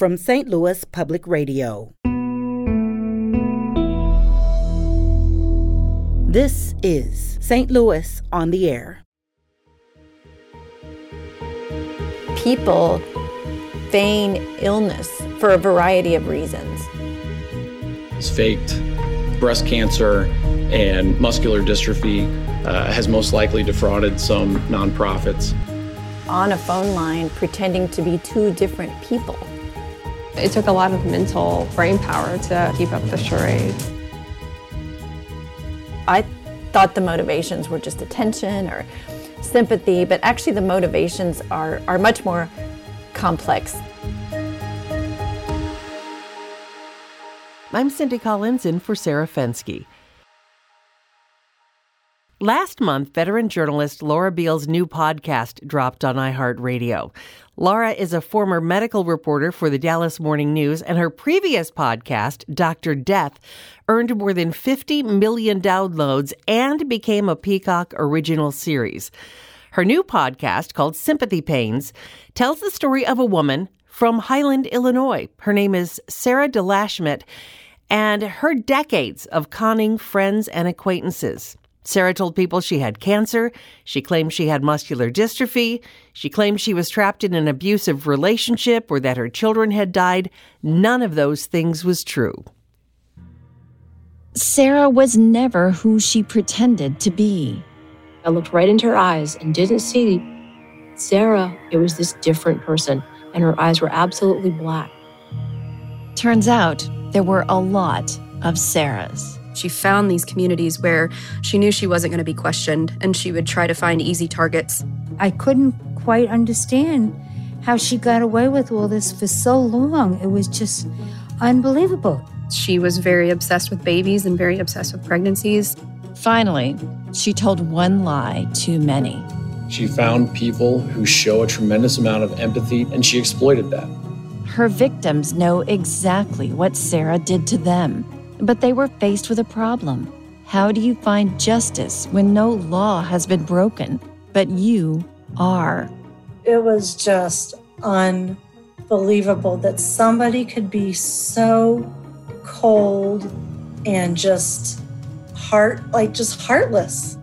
from St. Louis Public Radio. This is St. Louis on the Air. People feign illness for a variety of reasons. It's faked breast cancer and muscular dystrophy uh, has most likely defrauded some nonprofits. On a phone line, pretending to be two different people. It took a lot of mental brain power to keep up the charade. I thought the motivations were just attention or sympathy, but actually the motivations are, are much more complex. I'm Cindy Collins in for Sarah Fenske. Last month, veteran journalist Laura Beil's new podcast dropped on iHeartRadio. Laura is a former medical reporter for the Dallas Morning News, and her previous podcast, Dr. Death, earned more than 50 million downloads and became a Peacock original series. Her new podcast, called Sympathy Pains, tells the story of a woman from Highland, Illinois. Her name is Sarah DeLashmit, and her decades of conning friends and acquaintances. Sarah told people she had cancer. She claimed she had muscular dystrophy. She claimed she was trapped in an abusive relationship or that her children had died. None of those things was true. Sarah was never who she pretended to be. I looked right into her eyes and didn't see Sarah. It was this different person, and her eyes were absolutely black. Turns out there were a lot of Sarahs. She found these communities where she knew she wasn't going to be questioned, and she would try to find easy targets. I couldn't quite understand how she got away with all this for so long. It was just unbelievable. She was very obsessed with babies and very obsessed with pregnancies. Finally, she told one lie too many. She found people who show a tremendous amount of empathy, and she exploited that. Her victims know exactly what Sarah did to them. But they were faced with a problem. How do you find justice when no law has been broken, but you are? It was just unbelievable that somebody could be so cold and just heart like just heartless.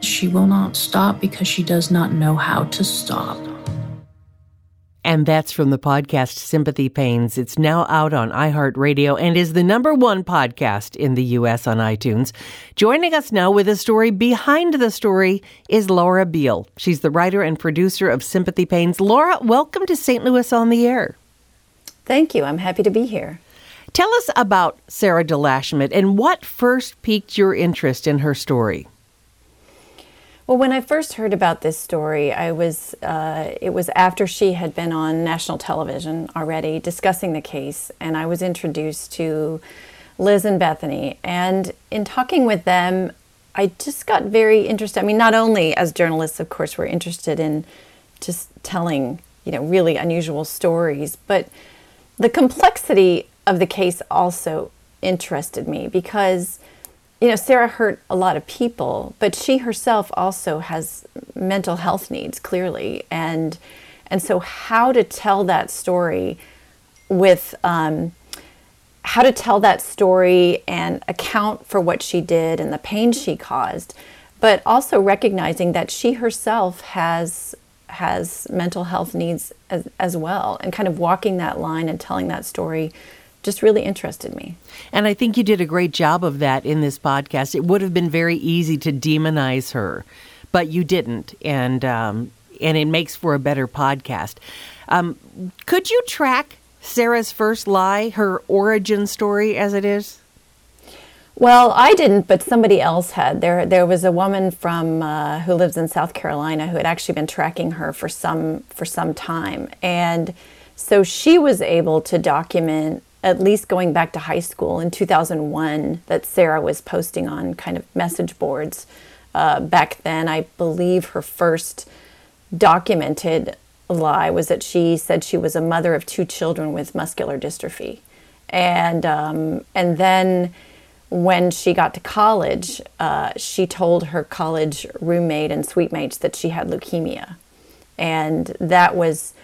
She will not stop because she does not know how to stop. And that's from the podcast Sympathy Pains. It's now out on iHeartRadio and is the number one podcast in the U.S. on iTunes. Joining us now with a story behind the story is Laura Beil. She's the writer and producer of Sympathy Pains. Laura, welcome to St. Louis on the Air. Thank you. I'm happy to be here. Tell us about Sarah DeLashmit and what first piqued your interest in her story. Well, when I first heard about this story, I was uh, it was after she had been on national television already discussing the case, and I was introduced to Liz and Bethany. And in talking with them, I just got very interested. I mean, not only as journalists, of course, we're interested in just telling you know really unusual stories, but the complexity of the case also interested me because you know, Sarah hurt a lot of people, but she herself also has mental health needs clearly, and and so how to tell that story with um, how to tell that story and account for what she did and the pain she caused, but also recognizing that she herself has has mental health needs as, as well, and kind of walking that line and telling that story just really interested me. And I think you did a great job of that in this podcast. It would have been very easy to demonize her, but you didn't, and um, and it makes for a better podcast. Um, could you track Sarah's first lie, her origin story, as it is? Well, I didn't, but somebody else had. There, there was a woman from uh, who lives in South Carolina who had actually been tracking her for some for some time, and so she was able to document at least going back to high school in 2001 that Sarah was posting on kind of message boards. Uh, back then, I believe her first documented lie was that she said she was a mother of two children with muscular dystrophy, and um, and then when she got to college, uh, she told her college roommate and suite mates that she had leukemia, and that was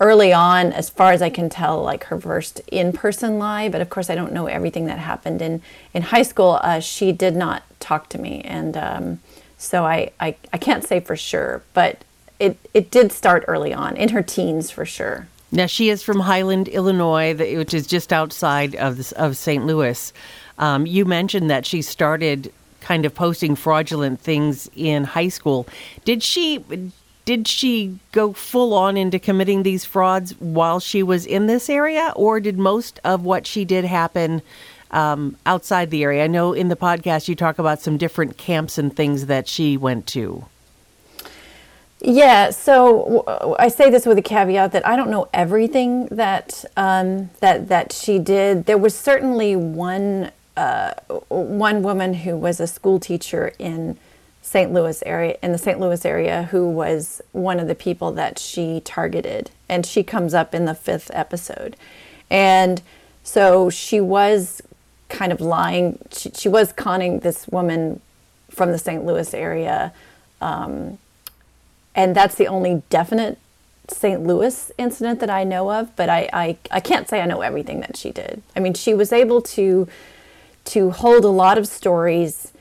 early on, as far as I can tell, like her first in person lie. But of course, I don't know everything that happened in, in high school. Uh, she did not talk to me. And um, so I, I, I can't say for sure, but it, it did start early on, in her teens for sure. Now, she is from Highland, Illinois, which is just outside of, of St. Louis. Um, you mentioned that she started kind of posting fraudulent things in high school. Did she did she go full on into committing these frauds while she was in this area, or did most of what she did happen um, outside the area? I know in the podcast you talk about some different camps and things that she went to. Yeah, so I say this with a caveat that I don't know everything that um, that that she did. There was certainly one uh, one woman who was a school teacher in St. Louis area in the St. Louis area who was one of the people that she targeted and she comes up in the 5th episode. And so she was kind of lying she, she was conning this woman from the St. Louis area um, and that's the only definite St. Louis incident that I know of, but I, I, I can't say I know everything that she did. I mean, she was able to to hold a lot of stories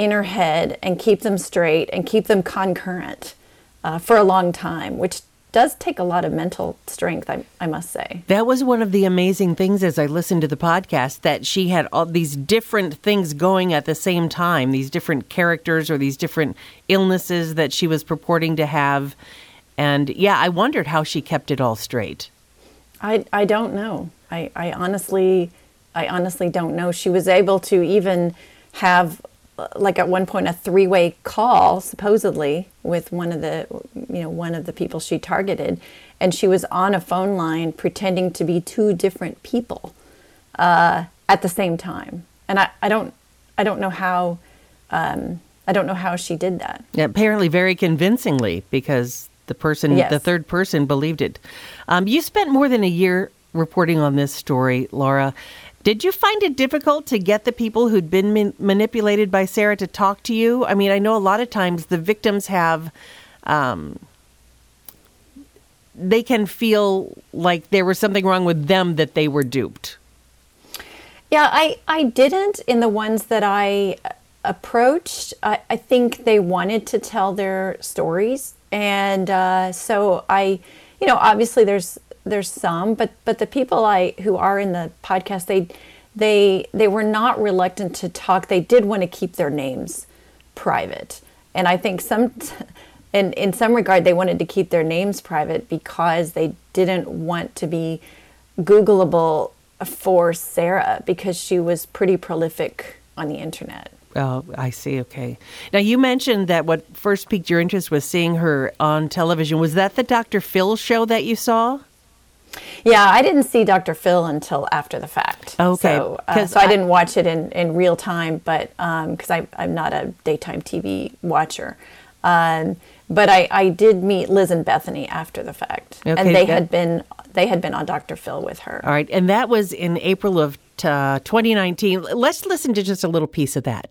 in her head and keep them straight and keep them concurrent uh, for a long time, which does take a lot of mental strength, I, I, must say. That was one of the amazing things as I listened to the podcast that she had all these different things going at the same time, these different characters or these different illnesses that she was purporting to have. And yeah, I wondered how she kept it all straight. I, I don't know. I, I honestly I honestly don't know. She was able to even have like at one point a three-way call supposedly with one of the you know one of the people she targeted and she was on a phone line pretending to be two different people uh, at the same time. And I, I don't I don't know how um, I don't know how she did that. Yeah, apparently very convincingly because the person yes. the third person believed it. Um, you spent more than a year reporting on this story Laura did you find it difficult to get the people who'd been man- manipulated by Sarah to talk to you? I mean, I know a lot of times the victims have, um, they can feel like there was something wrong with them that they were duped. Yeah, I, I didn't in the ones that I approached. I, I think they wanted to tell their stories. And uh, so I, you know, obviously there's there's some, but but the people I who are in the podcast, they they they were not reluctant to talk. They did want to keep their names private, and I think some. In, in some regard, they wanted to keep their names private because they didn't want to be Googleable for Sarah because she was pretty prolific on the internet. Oh, I see. Okay. Now, you mentioned that what first piqued your interest was seeing her on television. Was that the Dr. Phil show that you saw? Yeah, I didn't see Dr. Phil until after the fact. Okay. So, uh, so I, I, didn't watch it in, in real time, but because um, I'm not a daytime TV watcher. Um, but I, I did meet Liz and Bethany after the fact, okay, and they good. had been they had been on Dr. Phil with her. All right, and that was in April of uh, 2019. Let's listen to just a little piece of that.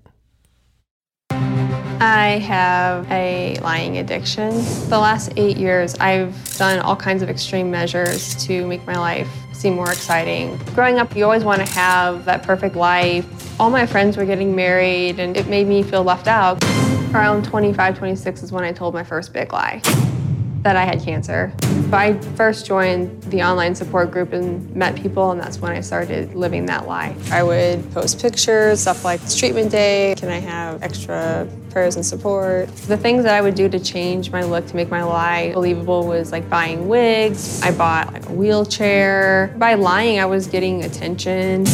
I have a lying addiction. The last eight years, I've done all kinds of extreme measures to make my life seem more exciting. Growing up, you always want to have that perfect life. All my friends were getting married, and it made me feel left out. Around 25, 26 is when I told my first big lie that I had cancer. I first joined the online support group and met people, and that's when I started living that lie. I would post pictures, stuff like it's treatment day, can I have extra prayers and support? The things that I would do to change my look to make my lie believable was like buying wigs. I bought like a wheelchair. By lying, I was getting attention.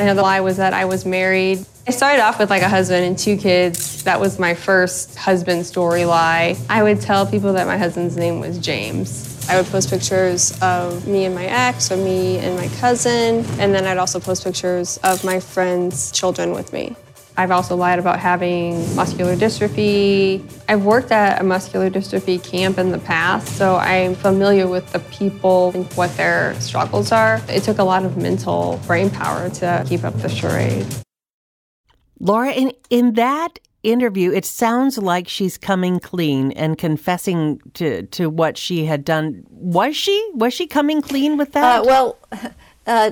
Another lie was that I was married. I started off with like a husband and two kids. That was my first husband story lie. I would tell people that my husband's name was James. I would post pictures of me and my ex or me and my cousin, and then I'd also post pictures of my friends' children with me. I've also lied about having muscular dystrophy. I've worked at a muscular dystrophy camp in the past, so I'm familiar with the people and what their struggles are. It took a lot of mental brain power to keep up the charade. Laura, in, in that interview, it sounds like she's coming clean and confessing to, to what she had done. Was she? Was she coming clean with that? Uh, well, uh,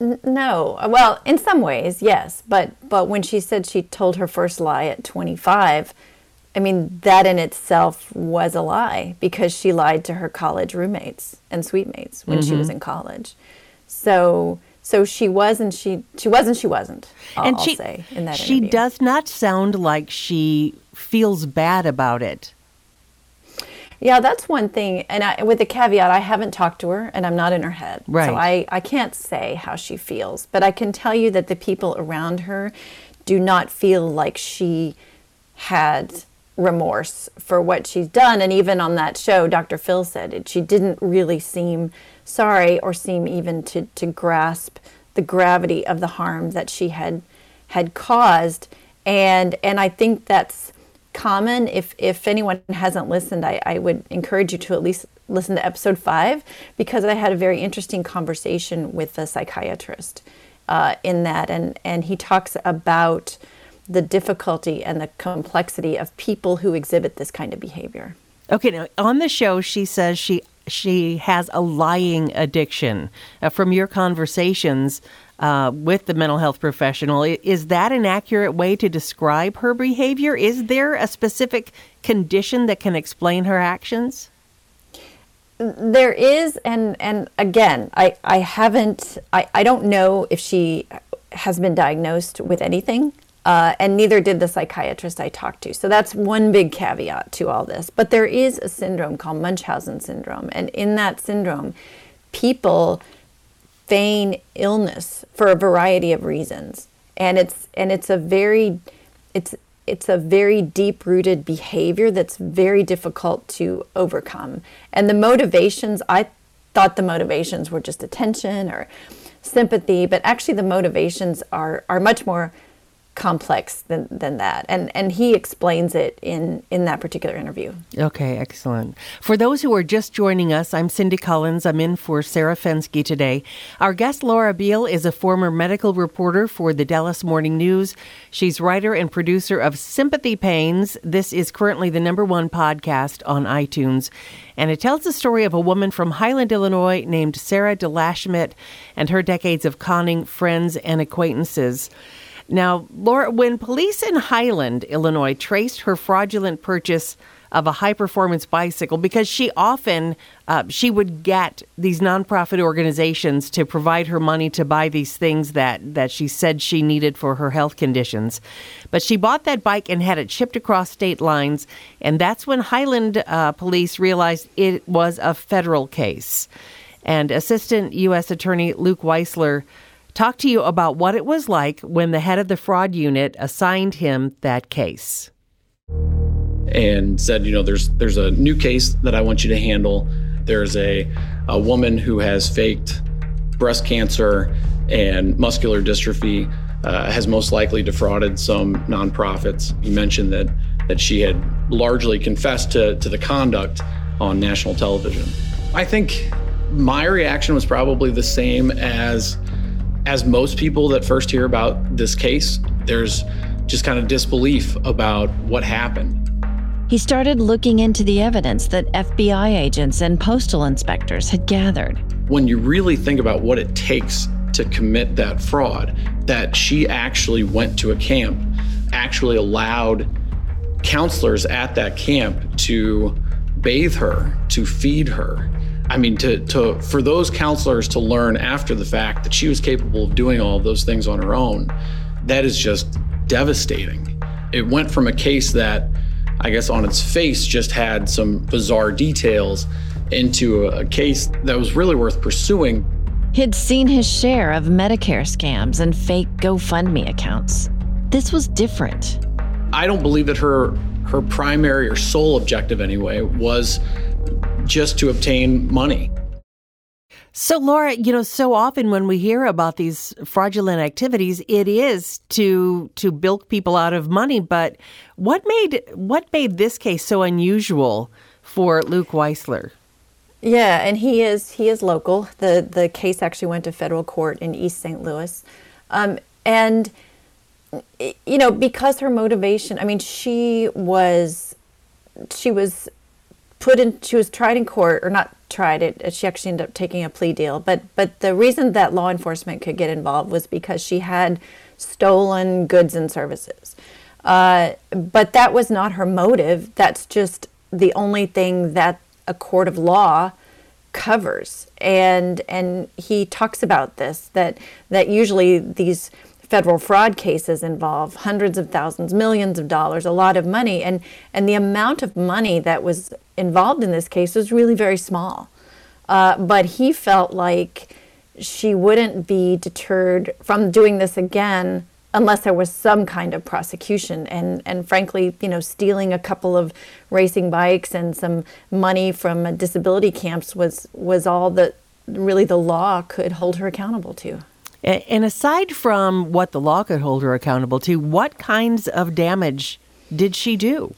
n- no. Well, in some ways, yes. But but when she said she told her first lie at 25, I mean that in itself was a lie because she lied to her college roommates and suite mates when she was in college. So so she was and she she was and she wasn't. I'll, and I'll she, say in that she interview. does not sound like she feels bad about it. Yeah, that's one thing. And I, with the caveat, I haven't talked to her and I'm not in her head. Right. So I, I can't say how she feels. But I can tell you that the people around her do not feel like she had remorse for what she's done. And even on that show, Dr. Phil said it, she didn't really seem sorry or seem even to, to grasp the gravity of the harm that she had had caused. And and I think that's common. If if anyone hasn't listened, I, I would encourage you to at least listen to episode five because I had a very interesting conversation with a psychiatrist uh, in that, and and he talks about the difficulty and the complexity of people who exhibit this kind of behavior. Okay, now on the show, she says she she has a lying addiction. Uh, from your conversations uh, with the mental health professional, is that an accurate way to describe her behavior? Is there a specific condition that can explain her actions? There is, and and again, I I haven't, I I don't know if she has been diagnosed with anything, uh, and neither did the psychiatrist I talked to. So that's one big caveat to all this. But there is a syndrome called Munchausen syndrome, and in that syndrome, people feign illness for a variety of reasons, and it's and it's a very, it's it's a very deep rooted behavior that's very difficult to overcome. And the motivations, I thought the motivations were just attention or sympathy, but actually the motivations are, are much more complex than, than that. And, and he explains it in, in that particular interview. Okay, excellent. For those who are just joining us, I'm Cindy Collins. I'm in for Sarah Fenske today. Our guest, Laura Beil, is a former medical reporter for the Dallas Morning News. She's writer and producer of Sympathy Pains. This is currently the number one podcast on iTunes. And it tells the story of a woman from Highland, Illinois named Sarah DeLashmit and her decades of conning friends and acquaintances. Now, Laura, when police in Highland, Illinois, traced her fraudulent purchase of a high performance bicycle because she often uh, she would get these nonprofit organizations to provide her money to buy these things that that she said she needed for her health conditions. But she bought that bike and had it shipped across state lines and that's when highland uh, police realized it was a federal case. And assistant u.s attorney luke weisler talked to you about what it was like when the head of the fraud unit assigned him that case and said, you know, there's there's a new case that I want you to handle. There's a a woman who has faked breast cancer and muscular dystrophy, uh, has most likely defrauded some nonprofits. You mentioned that that she had largely confessed to to the conduct on national television. I think my reaction was probably the same as as most people that first hear about this case. There's just kind of disbelief about what happened. He started looking into the evidence that FBI agents and postal inspectors had gathered. When you really think about what it takes to commit that fraud, that she actually went to a camp, actually allowed counselors at that camp to bathe her, to feed her. I mean, to, to for those counselors to learn after the fact that she was capable of doing all of those things on her own, that is just devastating. It went from a case that I guess on its face just had some bizarre details into a case that was really worth pursuing. He'd seen his share of Medicare scams and fake GoFundMe accounts. This was different. I don't believe that her her primary or sole objective anyway was just to obtain money. So, Laura, you know, so often when we hear about these fraudulent activities, it is to to bilk people out of money. But what made what made this case so unusual for Luke Weisler? Yeah, and he is he is local. the The case actually went to federal court in East St. Louis, um, and you know, because her motivation, I mean, she was, she was put in, she was tried in court, or not tried it, she actually ended up taking a plea deal. But, but the reason that law enforcement could get involved was because she had stolen goods and services. Uh, but that was not her motive. That's just the only thing that a court of law covers. And and he talks about this that that usually these federal fraud cases involve hundreds of thousands, millions of dollars, a lot of money, and and the amount of money that was involved in this case was really very small. Uh, but he felt like she wouldn't be deterred from doing this again unless there was some kind of prosecution and and frankly you know stealing a couple of racing bikes and some money from disability camps was was all that really the law could hold her accountable to and aside from what the law could hold her accountable to what kinds of damage did she do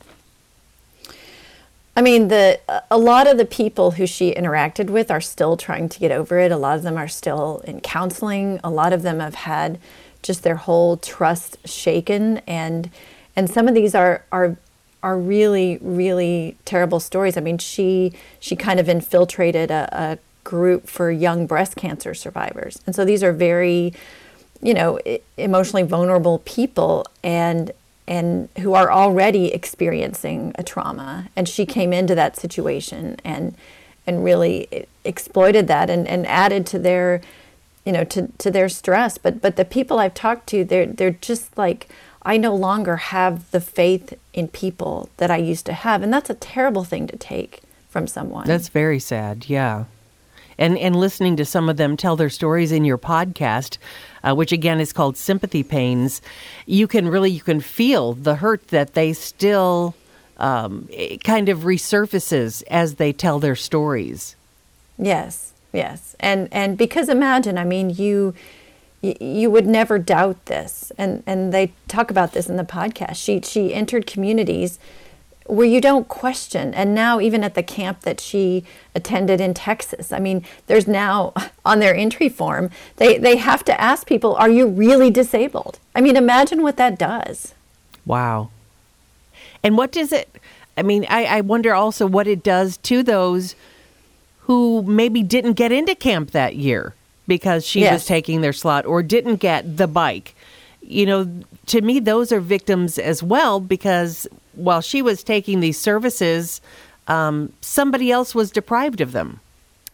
I mean, the a lot of the people who she interacted with are still trying to get over it. A lot of them are still in counseling. A lot of them have had just their whole trust shaken, and and some of these are are are really really terrible stories. I mean, she she kind of infiltrated a, a group for young breast cancer survivors, and so these are very you know emotionally vulnerable people and and who are already experiencing a trauma. And she came into that situation and and really exploited that and, and added to their you know to, to their stress. But but the people I've talked to, they're they're just like I no longer have the faith in people that I used to have. And that's a terrible thing to take from someone. That's very sad, yeah and, and listening to some of them tell their stories in your podcast, uh, which again is called Sympathy Pains, you can really you can feel the hurt that they still um, kind of resurfaces as they tell their stories. Yes, yes, and and because imagine, I mean, you you would never doubt this, and and they talk about this in the podcast. She she entered communities where you don't question. And now, even at the camp that she attended in Texas, I mean, there's now on their entry form, they, they have to ask people, Are you really disabled? I mean, imagine what that does. Wow. And what does it, I mean, I, I wonder also what it does to those who maybe didn't get into camp that year because she yes. was taking their slot or didn't get the bike. You know, to me, those are victims as well because while she was taking these services, um, somebody else was deprived of them.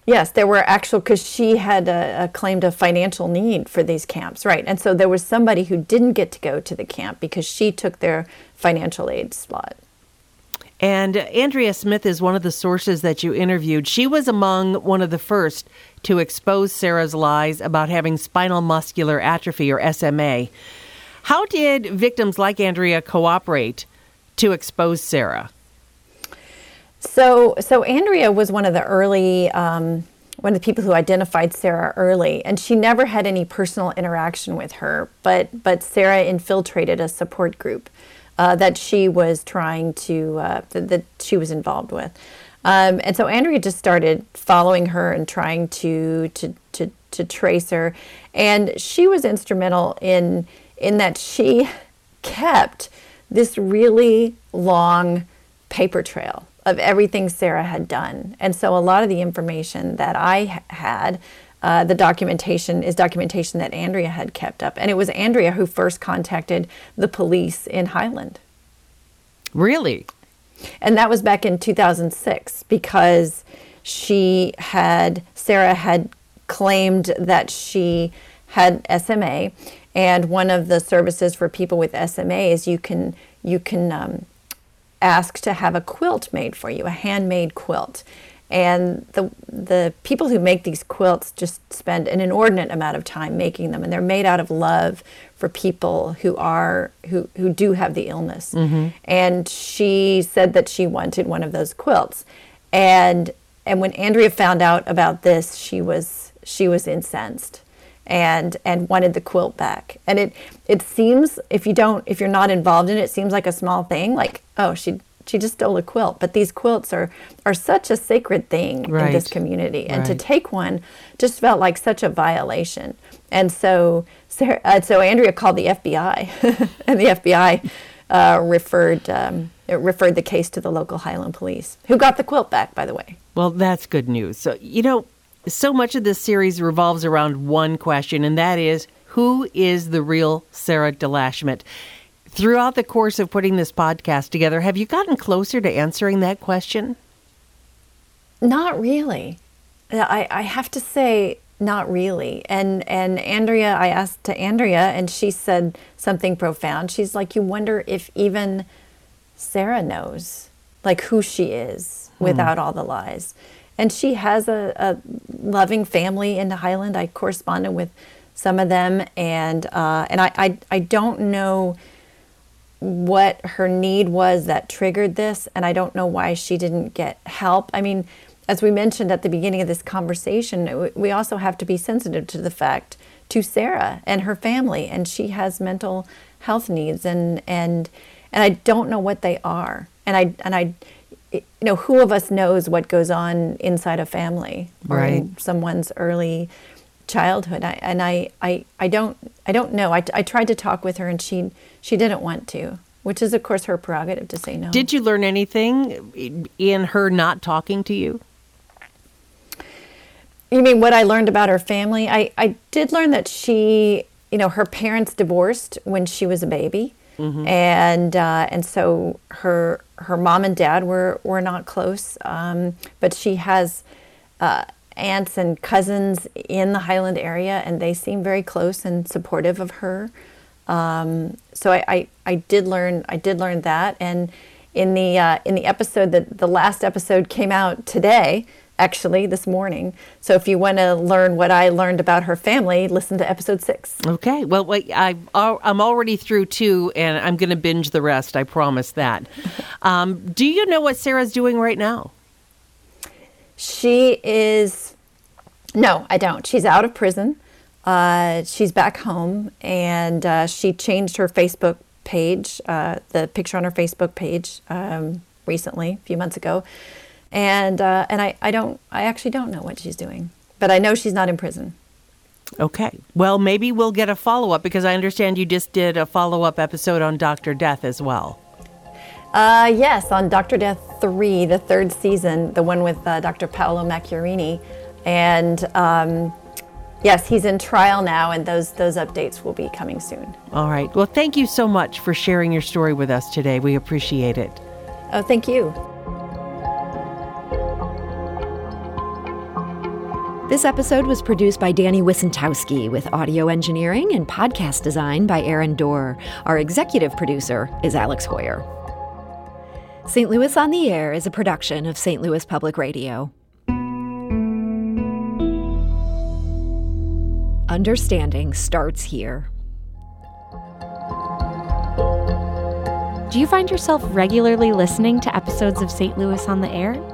Yes, there were actual because she had a, a claimed a financial need for these camps, right? And so there was somebody who didn't get to go to the camp because she took their financial aid slot. And Andrea Smith is one of the sources that you interviewed. She was among one of the first to expose Sarah's lies about having spinal muscular atrophy or SMA. How did victims like Andrea cooperate to expose Sarah? So, so Andrea was one of the early, um, one of the people who identified Sarah early, and she never had any personal interaction with her. But, but Sarah infiltrated a support group uh, that she was trying to, uh, that, that, she was involved with. Um, and so Andrea just started following her and trying to, to, to, to trace her. And she was instrumental in, in that she kept this really long paper trail of everything Sarah had done. And so a lot of the information that I had, uh, the documentation is documentation that Andrea had kept up. And it was Andrea who first contacted the police in Highland. Really? And that was back in 2006 because she had, Sarah had claimed that she had SMA and one of the services for people with SMA is you can you can um, ask to have a quilt made for you, a handmade quilt. And the the people who make these quilts just spend an inordinate amount of time making them, and they're made out of love for people who are who who do have the illness. Mm-hmm. And she said that she wanted one of those quilts, and and when Andrea found out about this, she was she was incensed and and wanted the quilt back. And it it seems if you don't if you're not involved in it, it seems like a small thing, like oh she she just stole a quilt. But these quilts are are such a sacred thing Right. in this community, and to take one just felt like such a violation. And so, Sarah, uh, so Andrea called the FBI, and the FBI uh, referred um, it referred the case to the local Highland police, who got the quilt back, by the way. Well, that's good news. So, you know, so much of this series revolves around one question, and that is who is the real Sarah DeLashmit? Throughout the course of putting this podcast together, have you gotten closer to answering that question? Not really. I, I have to say, not really. And and Andrea, I asked to Andrea, and she said something profound. She's like, you wonder if even Sarah knows, like who she is hmm. without all the lies. And she has a, a loving family in the Highland. I corresponded with some of them, and uh, and I, I I don't know what her need was that triggered this, and I don't know why she didn't get help. I mean, as we mentioned at the beginning of this conversation, we also have to be sensitive to the fact to Sarah and her family, and she has mental health needs, and and and I don't know what they are, and I and I, you know, who of us knows what goes on inside a family or in someone's early childhood. I, and I, I i don't i don't know. I, I tried to talk with her and she she didn't want to which is of course her prerogative to say no. Did you learn anything in her not talking to you? you mean what i learned about her family? I i did learn that she you know her parents divorced when she was a baby and uh, and so her her mom and dad were were not close um, but she has uh, aunts and cousins in the Highland area, and they seem very close and supportive of her. Um, so I, I, I did learn I did learn that, and in the uh, in the episode that the last episode came out today, actually this morning. So if you want to learn what I learned about her family, listen to episode six. Okay. Well, wait, I, I'm already through two, and I'm going to binge the rest. I promise that. Um, do you know what Sarah's doing right now? She is, no, I don't. She's out of prison. Uh, she's back home, and uh, she changed her Facebook page, uh, the picture on her Facebook page um, recently, a few months ago. And uh, and I, I don't, I actually don't know what she's doing, but I know she's not in prison. Okay. Well, maybe we'll get a follow up because I understand you just did a follow up episode on Dr. Death as well. Uh, yes, on Dr. Death 3, the third season, the one with uh, Dr. Paolo Macchiarini. And um, yes, he's in trial now, and those, those updates will be coming soon. All right. Well, thank you so much for sharing your story with us today. We appreciate it. Oh, thank you. This episode was produced by Danny Wicentowski with audio engineering and podcast design by Aaron Doerr. Our executive producer is Alex Heuer. St. Louis on the Air is a production of St. Louis Public Radio. Understanding starts here. Do you find yourself regularly listening to episodes of St. Louis on the Air?